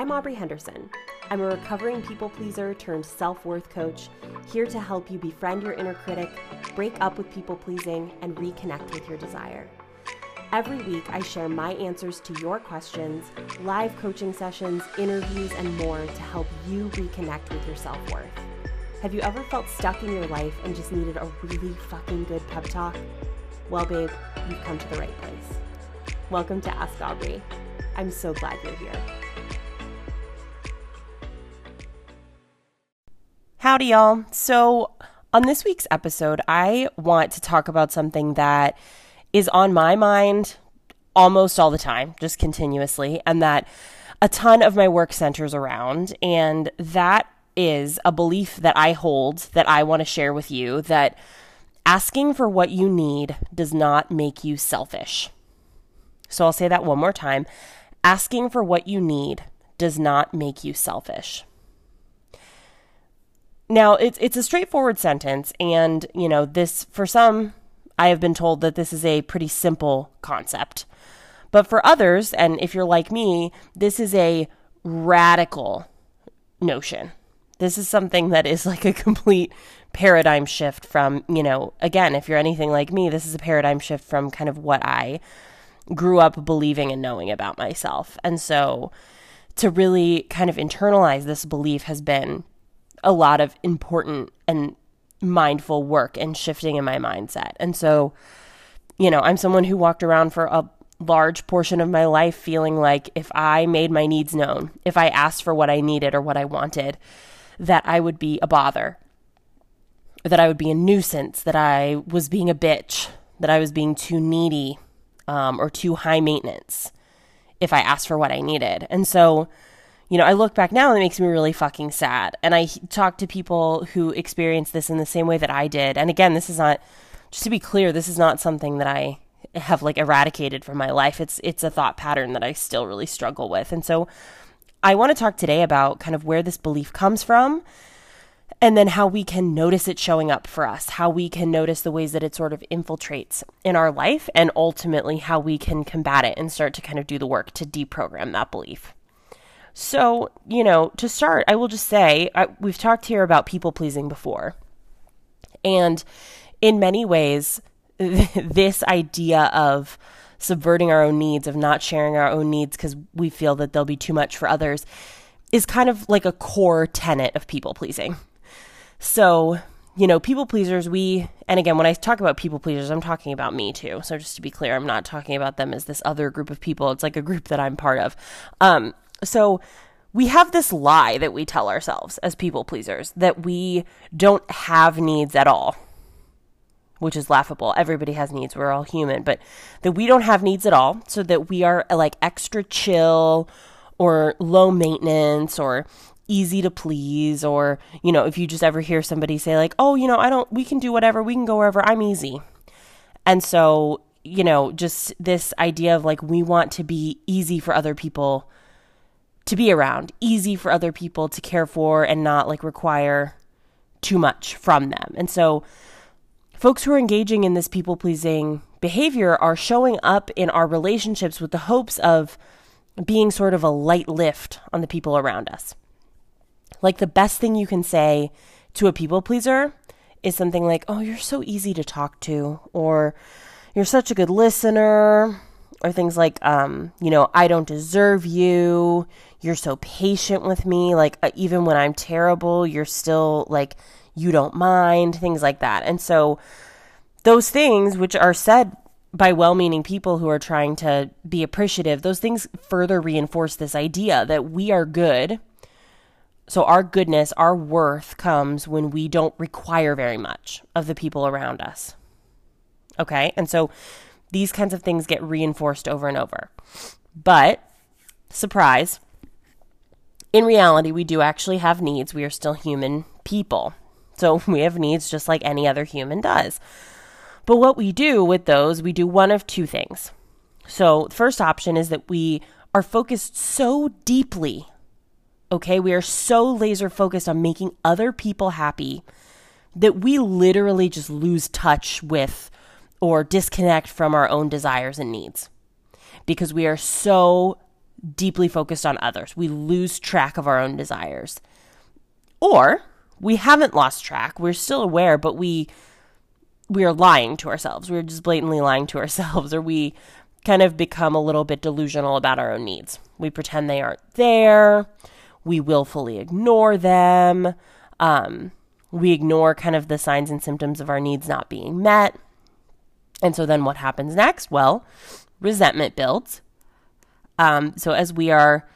I'm Aubrey Henderson. I'm a recovering people pleaser turned self worth coach, here to help you befriend your inner critic, break up with people pleasing, and reconnect with your desire. Every week, I share my answers to your questions, live coaching sessions, interviews, and more to help you reconnect with your self worth. Have you ever felt stuck in your life and just needed a really fucking good pep talk? Well, babe, you've come to the right place. Welcome to Ask Aubrey. I'm so glad you're here. Howdy, y'all. So, on this week's episode, I want to talk about something that is on my mind almost all the time, just continuously, and that a ton of my work centers around. And that is a belief that I hold that I want to share with you that asking for what you need does not make you selfish. So I'll say that one more time. Asking for what you need does not make you selfish. Now, it's it's a straightforward sentence and, you know, this for some I have been told that this is a pretty simple concept. But for others, and if you're like me, this is a radical notion. This is something that is like a complete paradigm shift from, you know, again, if you're anything like me, this is a paradigm shift from kind of what I grew up believing and knowing about myself. And so to really kind of internalize this belief has been a lot of important and mindful work and shifting in my mindset. And so, you know, I'm someone who walked around for a large portion of my life feeling like if I made my needs known, if I asked for what I needed or what I wanted, that I would be a bother, that I would be a nuisance, that I was being a bitch, that I was being too needy um, or too high maintenance if I asked for what I needed. And so, you know, I look back now and it makes me really fucking sad. And I talk to people who experience this in the same way that I did. And again, this is not, just to be clear, this is not something that I have like eradicated from my life. It's it's a thought pattern that I still really struggle with. And so I want to talk today about kind of where this belief comes from and then how we can notice it showing up for us, how we can notice the ways that it sort of infiltrates in our life, and ultimately how we can combat it and start to kind of do the work to deprogram that belief. So, you know, to start, I will just say I, we've talked here about people pleasing before. And in many ways, this idea of subverting our own needs, of not sharing our own needs because we feel that they'll be too much for others, is kind of like a core tenet of people pleasing. So, you know, people pleasers, we, and again, when I talk about people pleasers, I'm talking about me too. So just to be clear, I'm not talking about them as this other group of people. It's like a group that I'm part of. Um, so we have this lie that we tell ourselves as people pleasers that we don't have needs at all, which is laughable. Everybody has needs. We're all human, but that we don't have needs at all. So that we are like extra chill or low maintenance or easy to please or you know if you just ever hear somebody say like oh you know i don't we can do whatever we can go wherever i'm easy and so you know just this idea of like we want to be easy for other people to be around, easy for other people to care for and not like require too much from them. And so folks who are engaging in this people pleasing behavior are showing up in our relationships with the hopes of being sort of a light lift on the people around us. Like the best thing you can say to a people pleaser is something like, "Oh, you're so easy to talk to," or "You're such a good listener," or things like, um, you know, "I don't deserve you," you're so patient with me. Like, uh, even when I'm terrible, you're still like, you don't mind, things like that. And so, those things, which are said by well meaning people who are trying to be appreciative, those things further reinforce this idea that we are good. So, our goodness, our worth comes when we don't require very much of the people around us. Okay. And so, these kinds of things get reinforced over and over. But, surprise, in reality, we do actually have needs. We are still human people. So we have needs just like any other human does. But what we do with those, we do one of two things. So, the first option is that we are focused so deeply, okay? We are so laser focused on making other people happy that we literally just lose touch with or disconnect from our own desires and needs because we are so deeply focused on others. We lose track of our own desires. Or we haven't lost track. We're still aware, but we we are lying to ourselves. We're just blatantly lying to ourselves or we kind of become a little bit delusional about our own needs. We pretend they aren't there. We willfully ignore them. Um, we ignore kind of the signs and symptoms of our needs not being met. And so then what happens next? Well, resentment builds. Um, so as we are,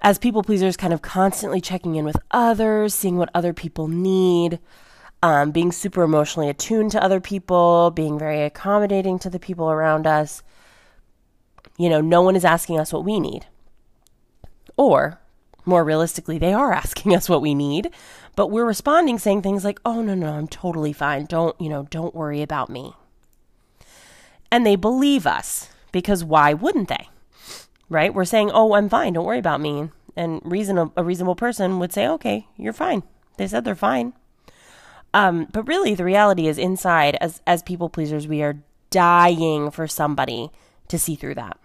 as people pleasers, kind of constantly checking in with others, seeing what other people need, um, being super emotionally attuned to other people, being very accommodating to the people around us. You know, no one is asking us what we need. Or, more realistically, they are asking us what we need, but we're responding saying things like, oh, no, no, I'm totally fine. Don't, you know, don't worry about me. And they believe us because why wouldn't they? Right? We're saying, "Oh, I'm fine. Don't worry about me." And reason a reasonable person would say, "Okay, you're fine." They said they're fine. Um, but really, the reality is, inside, as as people pleasers, we are dying for somebody to see through that.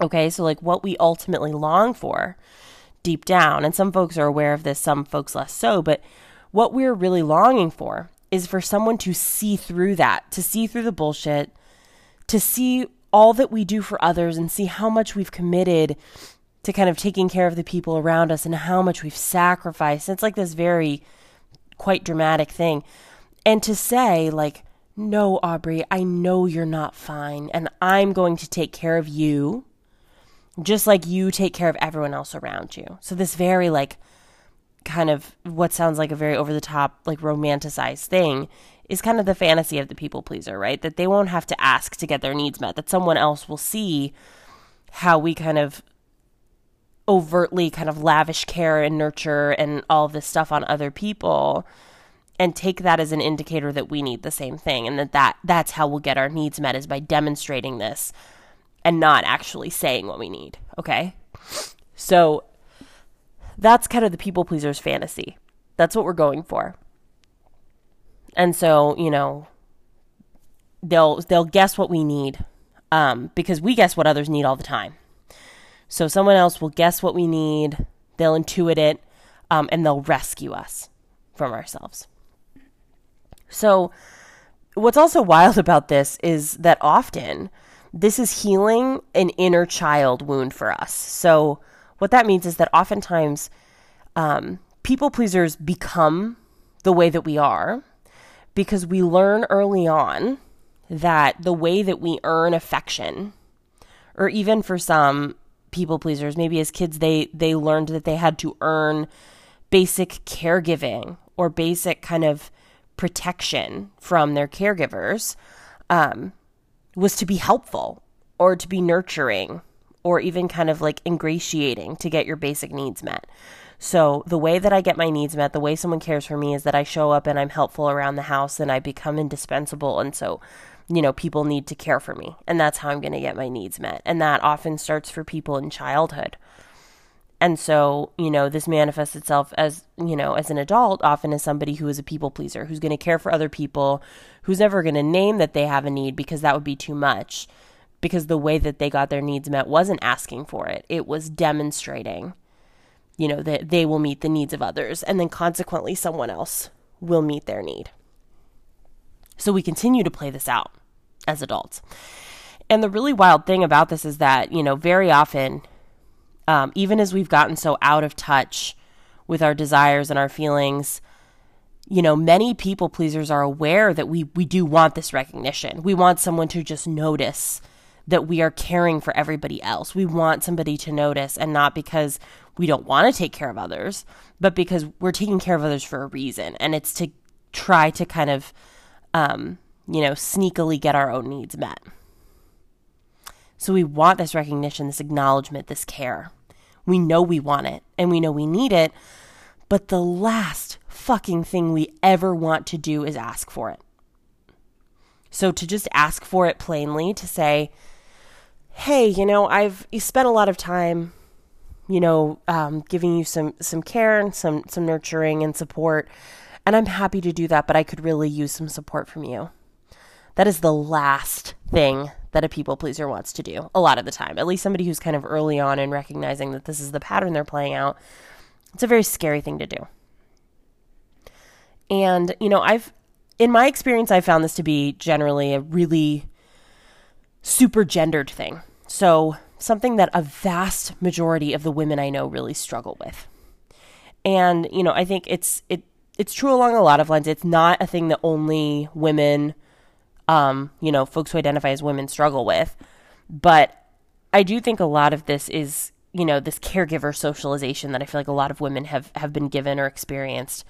Okay, so like what we ultimately long for deep down, and some folks are aware of this, some folks less so, but what we're really longing for is for someone to see through that, to see through the bullshit, to see all that we do for others and see how much we've committed to kind of taking care of the people around us and how much we've sacrificed. It's like this very quite dramatic thing. And to say, like, no, Aubrey, I know you're not fine, and I'm going to take care of you just like you take care of everyone else around you. So, this very, like, kind of what sounds like a very over the top, like, romanticized thing is kind of the fantasy of the people pleaser, right? That they won't have to ask to get their needs met, that someone else will see how we kind of overtly kind of lavish care and nurture and all this stuff on other people and take that as an indicator that we need the same thing and that, that that's how we'll get our needs met is by demonstrating this and not actually saying what we need okay so that's kind of the people pleaser's fantasy that's what we're going for and so, you know, they'll they'll guess what we need um, because we guess what others need all the time. So someone else will guess what we need, they'll intuit it, um, and they'll rescue us from ourselves. So, what's also wild about this is that often this is healing an inner child wound for us. So, what that means is that oftentimes um, people pleasers become the way that we are because we learn early on that the way that we earn affection, or even for some people pleasers, maybe as kids they they learned that they had to earn basic caregiving or basic kind of protection from their caregivers, um, was to be helpful or to be nurturing or even kind of like ingratiating to get your basic needs met. So, the way that I get my needs met, the way someone cares for me is that I show up and I'm helpful around the house and I become indispensable. And so, you know, people need to care for me. And that's how I'm going to get my needs met. And that often starts for people in childhood. And so, you know, this manifests itself as, you know, as an adult, often as somebody who is a people pleaser, who's going to care for other people, who's never going to name that they have a need because that would be too much. Because the way that they got their needs met wasn't asking for it, it was demonstrating you know, that they will meet the needs of others, and then consequently, someone else will meet their need. So we continue to play this out as adults. And the really wild thing about this is that, you know, very often, um, even as we've gotten so out of touch with our desires and our feelings, you know, many people pleasers are aware that we, we do want this recognition. We want someone to just notice that we are caring for everybody else. We want somebody to notice, and not because we don't want to take care of others, but because we're taking care of others for a reason. And it's to try to kind of, um, you know, sneakily get our own needs met. So we want this recognition, this acknowledgement, this care. We know we want it and we know we need it, but the last fucking thing we ever want to do is ask for it. So to just ask for it plainly, to say, hey, you know, I've you spent a lot of time, you know, um, giving you some some care and some some nurturing and support, and I'm happy to do that, but I could really use some support from you. That is the last thing that a people pleaser wants to do a lot of the time. At least somebody who's kind of early on in recognizing that this is the pattern they're playing out. It's a very scary thing to do. And, you know, I've, in my experience, I found this to be generally a really super gendered thing. So, something that a vast majority of the women I know really struggle with. And, you know, I think it's, it, it's true along a lot of lines. It's not a thing that only women, um, you know, folks who identify as women struggle with. But I do think a lot of this is, you know, this caregiver socialization that I feel like a lot of women have, have been given or experienced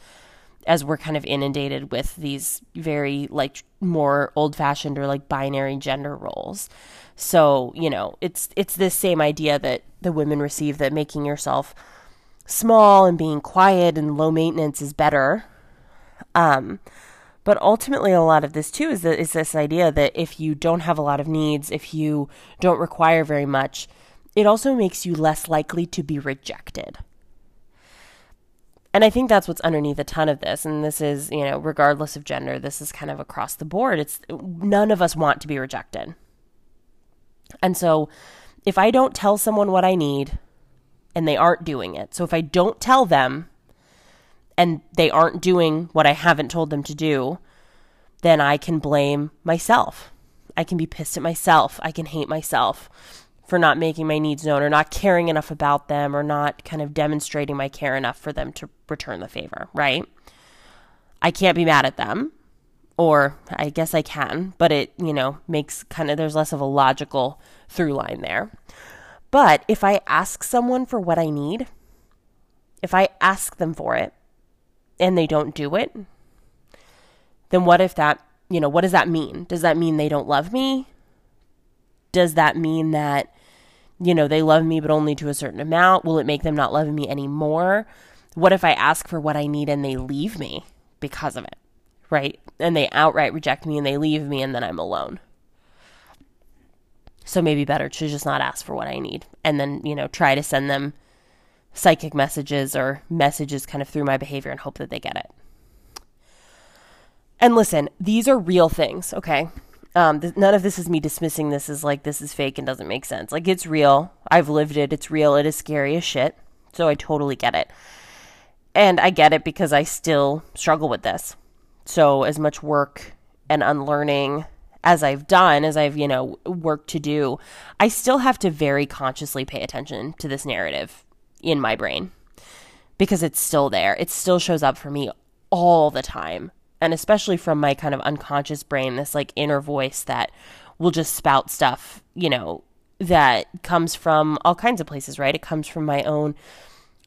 as we're kind of inundated with these very like more old fashioned or like binary gender roles. So, you know, it's it's this same idea that the women receive that making yourself small and being quiet and low maintenance is better. Um, but ultimately, a lot of this too is, that, is this idea that if you don't have a lot of needs, if you don't require very much, it also makes you less likely to be rejected. And I think that's what's underneath a ton of this. And this is, you know, regardless of gender, this is kind of across the board. It's none of us want to be rejected. And so if I don't tell someone what I need, and they aren't doing it. So if I don't tell them and they aren't doing what I haven't told them to do, then I can blame myself. I can be pissed at myself. I can hate myself for not making my needs known or not caring enough about them or not kind of demonstrating my care enough for them to return the favor, right? I can't be mad at them. Or I guess I can, but it, you know, makes kind of, there's less of a logical through line there. But if I ask someone for what I need, if I ask them for it and they don't do it, then what if that, you know, what does that mean? Does that mean they don't love me? Does that mean that, you know, they love me but only to a certain amount? Will it make them not love me anymore? What if I ask for what I need and they leave me because of it, right? And they outright reject me and they leave me and then I'm alone. So maybe better to just not ask for what I need and then, you know, try to send them psychic messages or messages kind of through my behavior and hope that they get it. And listen, these are real things, okay? Um, th- none of this is me dismissing this as like this is fake and doesn't make sense. Like it's real. I've lived it. It's real. It is scary as shit. So I totally get it. And I get it because I still struggle with this. So as much work and unlearning as I've done, as I've, you know, worked to do, I still have to very consciously pay attention to this narrative in my brain because it's still there. It still shows up for me all the time. And especially from my kind of unconscious brain, this like inner voice that will just spout stuff, you know, that comes from all kinds of places, right? It comes from my own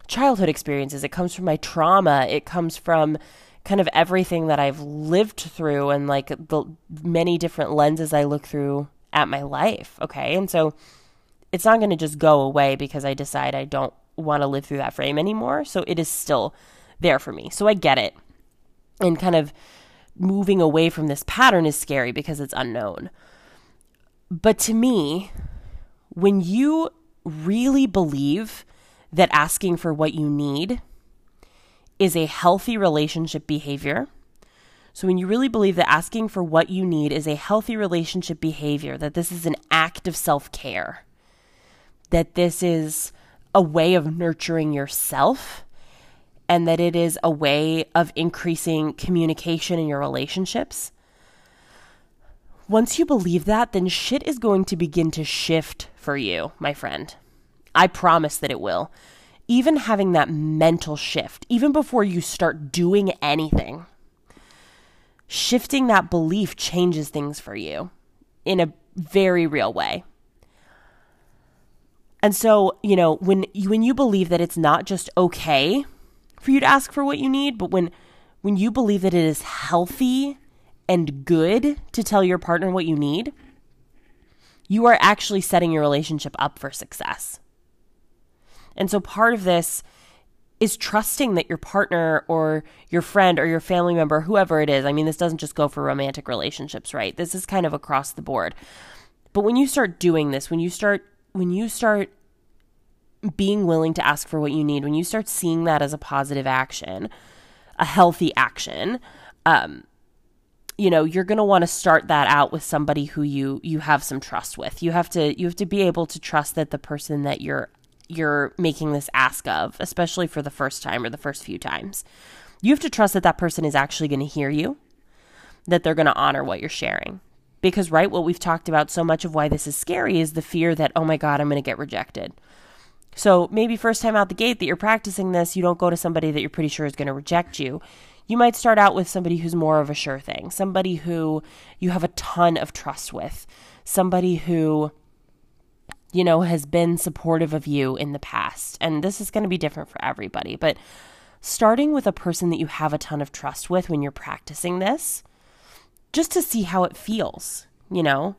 childhood experiences, it comes from my trauma, it comes from kind of everything that I've lived through and like the many different lenses I look through at my life. Okay. And so it's not going to just go away because I decide I don't want to live through that frame anymore. So it is still there for me. So I get it. And kind of moving away from this pattern is scary because it's unknown. But to me, when you really believe that asking for what you need is a healthy relationship behavior. So, when you really believe that asking for what you need is a healthy relationship behavior, that this is an act of self care, that this is a way of nurturing yourself, and that it is a way of increasing communication in your relationships. Once you believe that, then shit is going to begin to shift for you, my friend. I promise that it will even having that mental shift, even before you start doing anything, shifting that belief changes things for you in a very real way. And so, you know, when you, when you believe that it's not just okay for you to ask for what you need, but when when you believe that it is healthy and good to tell your partner what you need, you are actually setting your relationship up for success. And so part of this is trusting that your partner or your friend or your family member, whoever it is, I mean, this doesn't just go for romantic relationships, right? This is kind of across the board. But when you start doing this, when you start, when you start being willing to ask for what you need, when you start seeing that as a positive action, a healthy action, um, you know you're going to want to start that out with somebody who you you have some trust with. You have to you have to be able to trust that the person that you're you're making this ask of especially for the first time or the first few times you have to trust that that person is actually going to hear you that they're going to honor what you're sharing. Because right what we've talked about so much of why this is scary is the fear that oh my god i'm going to get rejected so maybe first time out the gate that you're practicing this you don't go to somebody that you're pretty sure is going to reject you you might start out with somebody who's more of a sure thing, somebody who you have a ton of trust with, somebody who you know has been supportive of you in the past. And this is going to be different for everybody, but starting with a person that you have a ton of trust with when you're practicing this just to see how it feels, you know?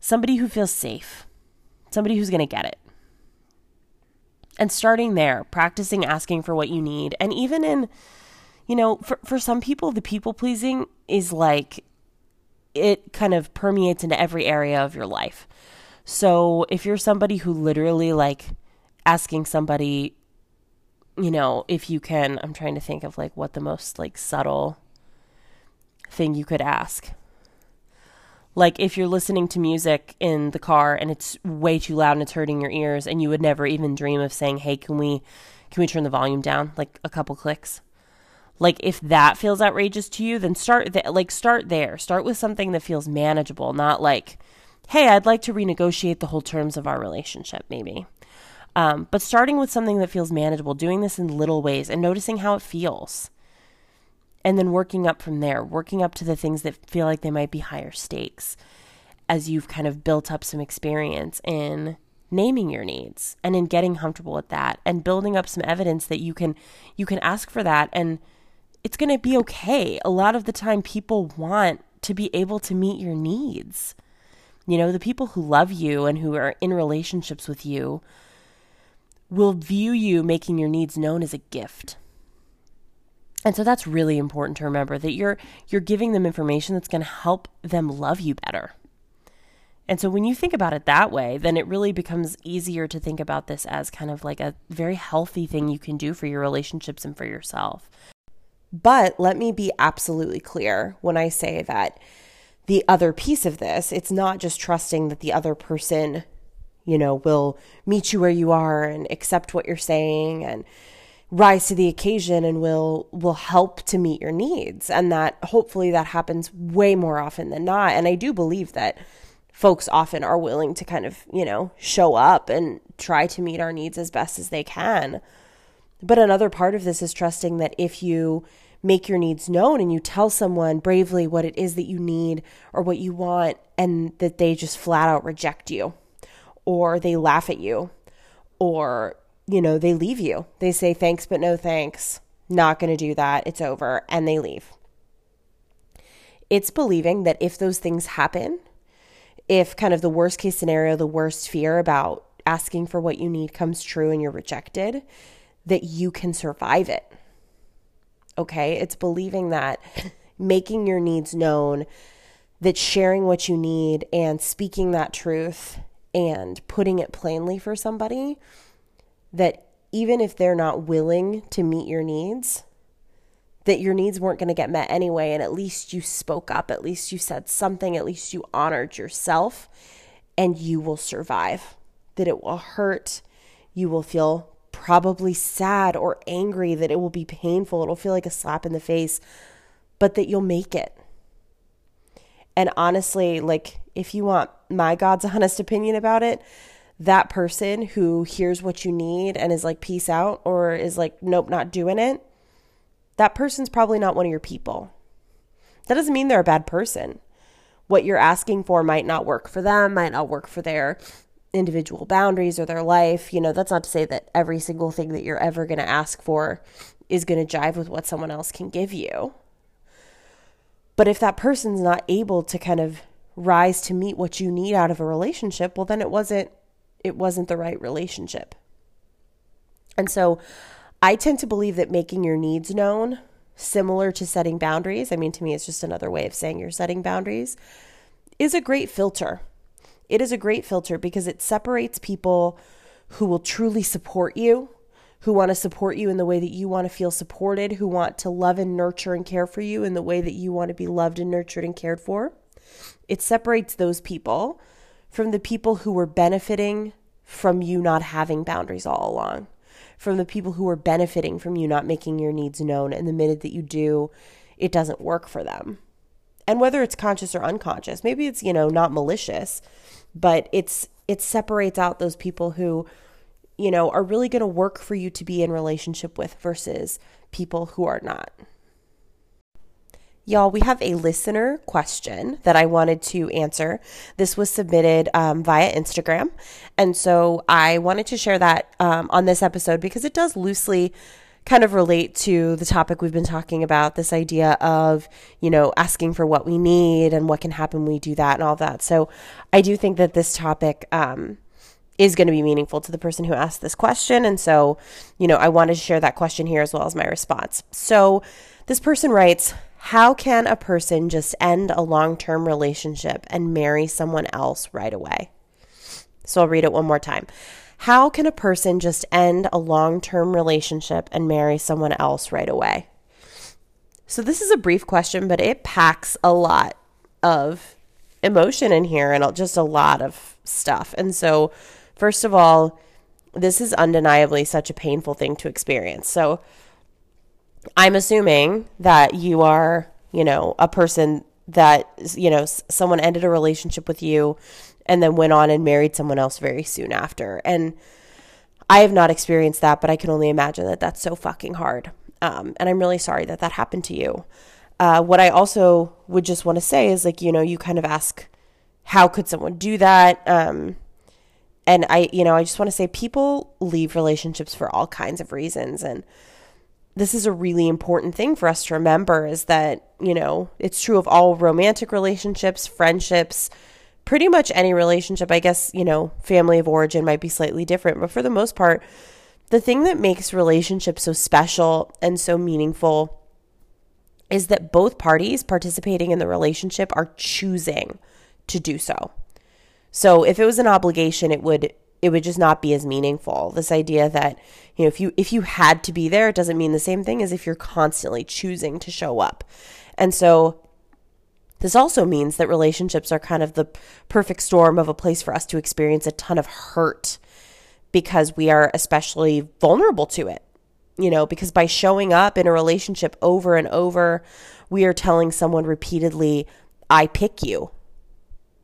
Somebody who feels safe. Somebody who's going to get it. And starting there, practicing asking for what you need and even in you know, for for some people the people pleasing is like it kind of permeates into every area of your life. So if you're somebody who literally like asking somebody you know, if you can, I'm trying to think of like what the most like subtle thing you could ask. Like if you're listening to music in the car and it's way too loud and it's hurting your ears and you would never even dream of saying, "Hey, can we can we turn the volume down? Like a couple clicks?" like if that feels outrageous to you then start th- like start there. Start with something that feels manageable not like hey i'd like to renegotiate the whole terms of our relationship maybe. Um, but starting with something that feels manageable doing this in little ways and noticing how it feels and then working up from there working up to the things that feel like they might be higher stakes as you've kind of built up some experience in naming your needs and in getting comfortable with that and building up some evidence that you can you can ask for that and it's going to be okay. A lot of the time, people want to be able to meet your needs. You know, the people who love you and who are in relationships with you will view you making your needs known as a gift. And so that's really important to remember that you're you're giving them information that's going to help them love you better. And so when you think about it that way, then it really becomes easier to think about this as kind of like a very healthy thing you can do for your relationships and for yourself. But let me be absolutely clear when I say that the other piece of this, it's not just trusting that the other person, you know, will meet you where you are and accept what you're saying and rise to the occasion and will will help to meet your needs and that hopefully that happens way more often than not and I do believe that folks often are willing to kind of, you know, show up and try to meet our needs as best as they can. But another part of this is trusting that if you make your needs known and you tell someone bravely what it is that you need or what you want and that they just flat out reject you or they laugh at you or you know they leave you. They say thanks but no thanks. Not going to do that. It's over. And they leave. It's believing that if those things happen if kind of the worst case scenario the worst fear about asking for what you need comes true and you're rejected that you can survive it. Okay. It's believing that making your needs known, that sharing what you need and speaking that truth and putting it plainly for somebody, that even if they're not willing to meet your needs, that your needs weren't going to get met anyway. And at least you spoke up, at least you said something, at least you honored yourself, and you will survive. That it will hurt, you will feel probably sad or angry, that it will be painful, it'll feel like a slap in the face, but that you'll make it. And honestly, like if you want my God's honest opinion about it, that person who hears what you need and is like, peace out, or is like, nope, not doing it, that person's probably not one of your people. That doesn't mean they're a bad person. What you're asking for might not work for them, might not work for their individual boundaries or their life. You know, that's not to say that every single thing that you're ever going to ask for is going to jive with what someone else can give you. But if that person's not able to kind of rise to meet what you need out of a relationship, well then it wasn't it wasn't the right relationship. And so I tend to believe that making your needs known similar to setting boundaries, I mean to me it's just another way of saying you're setting boundaries, is a great filter it is a great filter because it separates people who will truly support you, who want to support you in the way that you want to feel supported, who want to love and nurture and care for you in the way that you want to be loved and nurtured and cared for. It separates those people from the people who were benefiting from you not having boundaries all along, from the people who were benefiting from you not making your needs known. And the minute that you do, it doesn't work for them. And whether it's conscious or unconscious, maybe it's, you know, not malicious, but it's it separates out those people who you know, are really going to work for you to be in relationship with versus people who are not. Y'all, we have a listener question that I wanted to answer. This was submitted um, via Instagram. And so I wanted to share that um, on this episode because it does loosely kind of relate to the topic we've been talking about this idea of, you know, asking for what we need and what can happen when we do that and all that. So I do think that this topic, um, is going to be meaningful to the person who asked this question. And so, you know, I wanted to share that question here as well as my response. So, this person writes, How can a person just end a long term relationship and marry someone else right away? So, I'll read it one more time. How can a person just end a long term relationship and marry someone else right away? So, this is a brief question, but it packs a lot of emotion in here and just a lot of stuff. And so, First of all, this is undeniably such a painful thing to experience. So I'm assuming that you are, you know, a person that, you know, someone ended a relationship with you and then went on and married someone else very soon after. And I have not experienced that, but I can only imagine that that's so fucking hard. Um, and I'm really sorry that that happened to you. Uh, what I also would just want to say is like, you know, you kind of ask, how could someone do that? Um, and I, you know, I just want to say people leave relationships for all kinds of reasons. And this is a really important thing for us to remember is that, you know, it's true of all romantic relationships, friendships, pretty much any relationship. I guess, you know, family of origin might be slightly different, but for the most part, the thing that makes relationships so special and so meaningful is that both parties participating in the relationship are choosing to do so. So if it was an obligation, it would it would just not be as meaningful. This idea that, you know, if you if you had to be there, it doesn't mean the same thing as if you're constantly choosing to show up. And so this also means that relationships are kind of the perfect storm of a place for us to experience a ton of hurt because we are especially vulnerable to it. You know, because by showing up in a relationship over and over, we are telling someone repeatedly, I pick you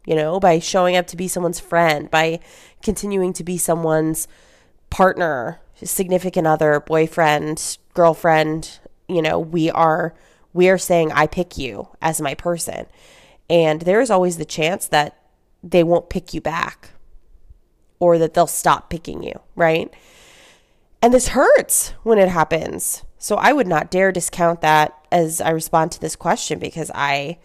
you know, by showing up to be someone's friend, by continuing to be someone's partner, significant other, boyfriend, girlfriend, you know, we are we are saying I pick you as my person. And there is always the chance that they won't pick you back or that they'll stop picking you, right? And this hurts when it happens. So I would not dare discount that as I respond to this question because I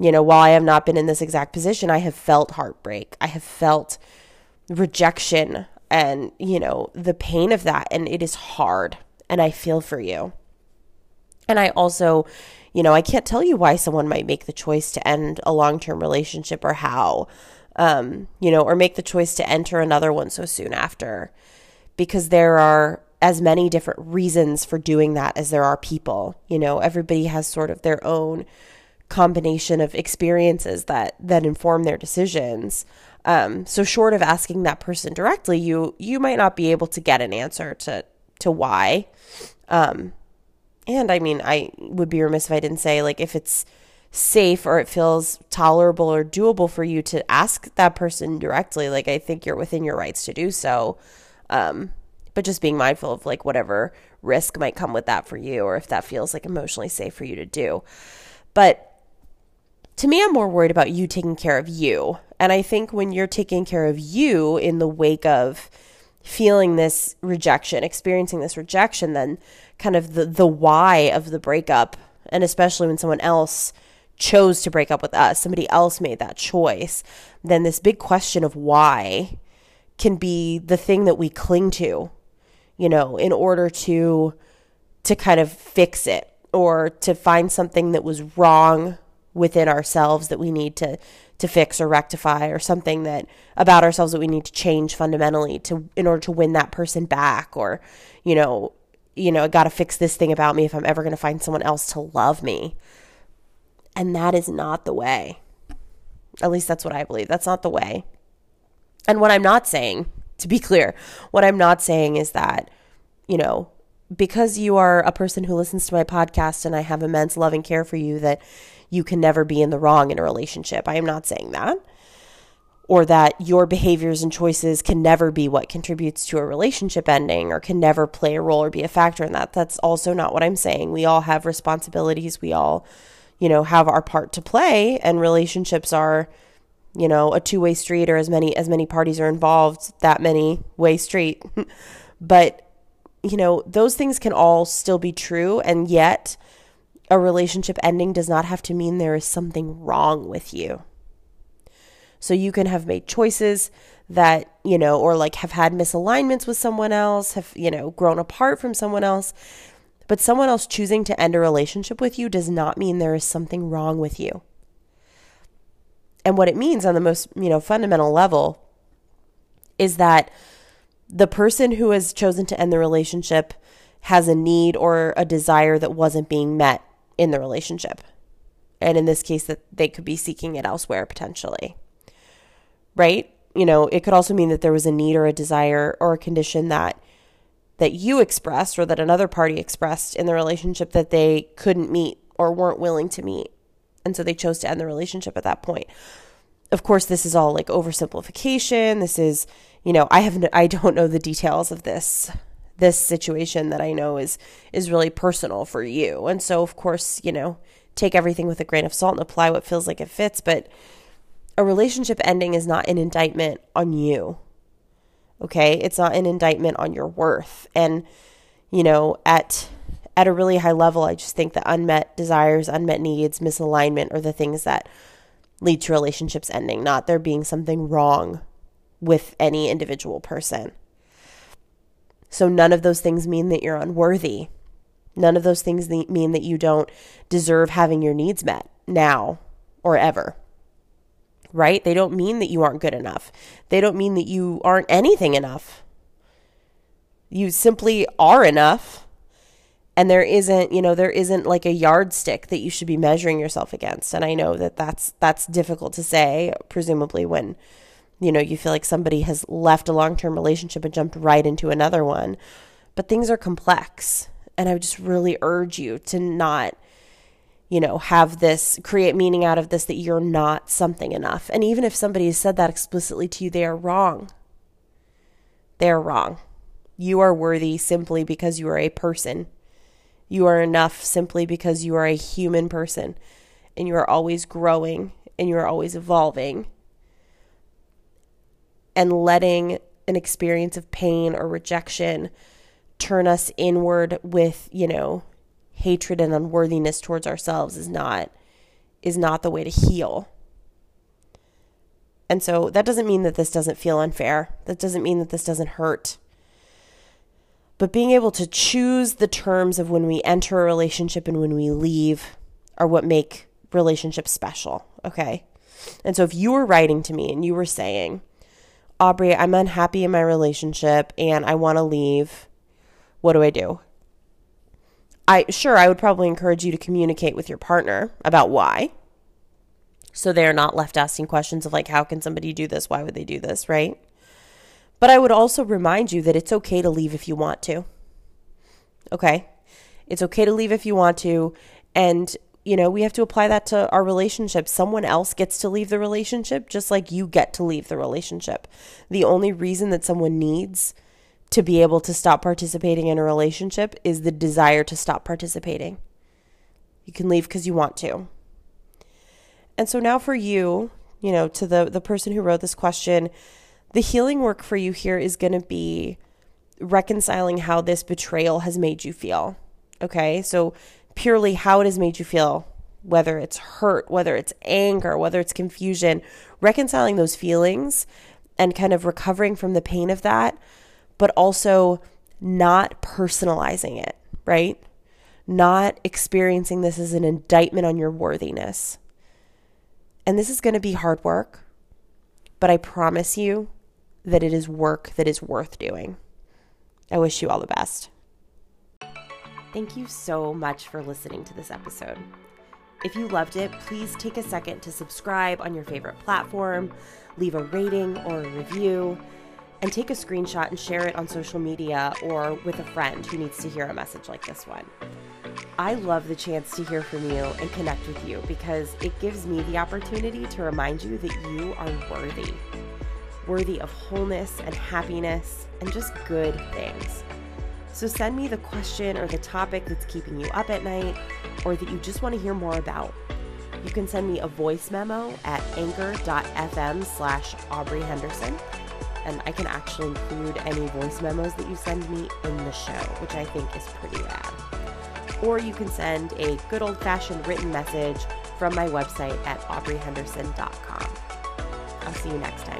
you know, while I have not been in this exact position, I have felt heartbreak. I have felt rejection and, you know, the pain of that. And it is hard. And I feel for you. And I also, you know, I can't tell you why someone might make the choice to end a long term relationship or how, um, you know, or make the choice to enter another one so soon after. Because there are as many different reasons for doing that as there are people. You know, everybody has sort of their own combination of experiences that that inform their decisions. Um, so short of asking that person directly, you you might not be able to get an answer to to why. Um, and I mean, I would be remiss if I didn't say like if it's safe or it feels tolerable or doable for you to ask that person directly, like I think you're within your rights to do so. Um, but just being mindful of like whatever risk might come with that for you, or if that feels like emotionally safe for you to do. But to me, I'm more worried about you taking care of you. And I think when you're taking care of you in the wake of feeling this rejection, experiencing this rejection, then kind of the, the why of the breakup, and especially when someone else chose to break up with us, somebody else made that choice, then this big question of why can be the thing that we cling to, you know, in order to to kind of fix it or to find something that was wrong within ourselves that we need to to fix or rectify or something that about ourselves that we need to change fundamentally to in order to win that person back or you know you know, I got to fix this thing about me if I'm ever going to find someone else to love me. And that is not the way. At least that's what I believe. That's not the way. And what I'm not saying, to be clear, what I'm not saying is that, you know, because you are a person who listens to my podcast and I have immense love and care for you, that you can never be in the wrong in a relationship. I am not saying that or that your behaviors and choices can never be what contributes to a relationship ending or can never play a role or be a factor in that. That's also not what I'm saying. We all have responsibilities. We all, you know, have our part to play and relationships are, you know, a two-way street or as many as many parties are involved, that many way street. but you know, those things can all still be true and yet a relationship ending does not have to mean there is something wrong with you. So you can have made choices that, you know, or like have had misalignments with someone else, have, you know, grown apart from someone else. But someone else choosing to end a relationship with you does not mean there is something wrong with you. And what it means on the most, you know, fundamental level is that the person who has chosen to end the relationship has a need or a desire that wasn't being met in the relationship. And in this case, that they could be seeking it elsewhere potentially right? You know, it could also mean that there was a need or a desire or a condition that that you expressed or that another party expressed in the relationship that they couldn't meet or weren't willing to meet. And so they chose to end the relationship at that point. Of course, this is all like oversimplification. This is, you know, I have no, I don't know the details of this this situation that I know is is really personal for you. And so of course, you know, take everything with a grain of salt and apply what feels like it fits, but a relationship ending is not an indictment on you. Okay? It's not an indictment on your worth. And you know, at at a really high level, I just think that unmet desires, unmet needs, misalignment are the things that lead to relationships ending, not there being something wrong with any individual person. So none of those things mean that you're unworthy. None of those things mean that you don't deserve having your needs met now or ever right? They don't mean that you aren't good enough. They don't mean that you aren't anything enough. You simply are enough. And there isn't, you know, there isn't like a yardstick that you should be measuring yourself against. And I know that that's that's difficult to say, presumably when you know, you feel like somebody has left a long-term relationship and jumped right into another one. But things are complex, and I would just really urge you to not you know, have this, create meaning out of this that you're not something enough. And even if somebody has said that explicitly to you, they are wrong. They are wrong. You are worthy simply because you are a person. You are enough simply because you are a human person and you are always growing and you are always evolving. And letting an experience of pain or rejection turn us inward with, you know, hatred and unworthiness towards ourselves is not is not the way to heal. And so that doesn't mean that this doesn't feel unfair. That doesn't mean that this doesn't hurt. But being able to choose the terms of when we enter a relationship and when we leave are what make relationships special, okay? And so if you were writing to me and you were saying, Aubrey, I'm unhappy in my relationship and I want to leave, what do I do? I sure I would probably encourage you to communicate with your partner about why. So they're not left asking questions of like how can somebody do this? Why would they do this, right? But I would also remind you that it's okay to leave if you want to. Okay? It's okay to leave if you want to and you know, we have to apply that to our relationship. Someone else gets to leave the relationship just like you get to leave the relationship. The only reason that someone needs to be able to stop participating in a relationship is the desire to stop participating. You can leave because you want to. And so now for you, you know, to the the person who wrote this question, the healing work for you here is going to be reconciling how this betrayal has made you feel. Okay? So purely how it has made you feel, whether it's hurt, whether it's anger, whether it's confusion, reconciling those feelings and kind of recovering from the pain of that but also not personalizing it, right? Not experiencing this as an indictment on your worthiness. And this is going to be hard work, but I promise you that it is work that is worth doing. I wish you all the best. Thank you so much for listening to this episode. If you loved it, please take a second to subscribe on your favorite platform, leave a rating or a review, and take a screenshot and share it on social media or with a friend who needs to hear a message like this one. I love the chance to hear from you and connect with you because it gives me the opportunity to remind you that you are worthy. Worthy of wholeness and happiness and just good things. So send me the question or the topic that's keeping you up at night or that you just want to hear more about. You can send me a voice memo at anchor.fm slash Aubrey Henderson. And I can actually include any voice memos that you send me in the show, which I think is pretty rad. Or you can send a good old fashioned written message from my website at aubreyhenderson.com. I'll see you next time.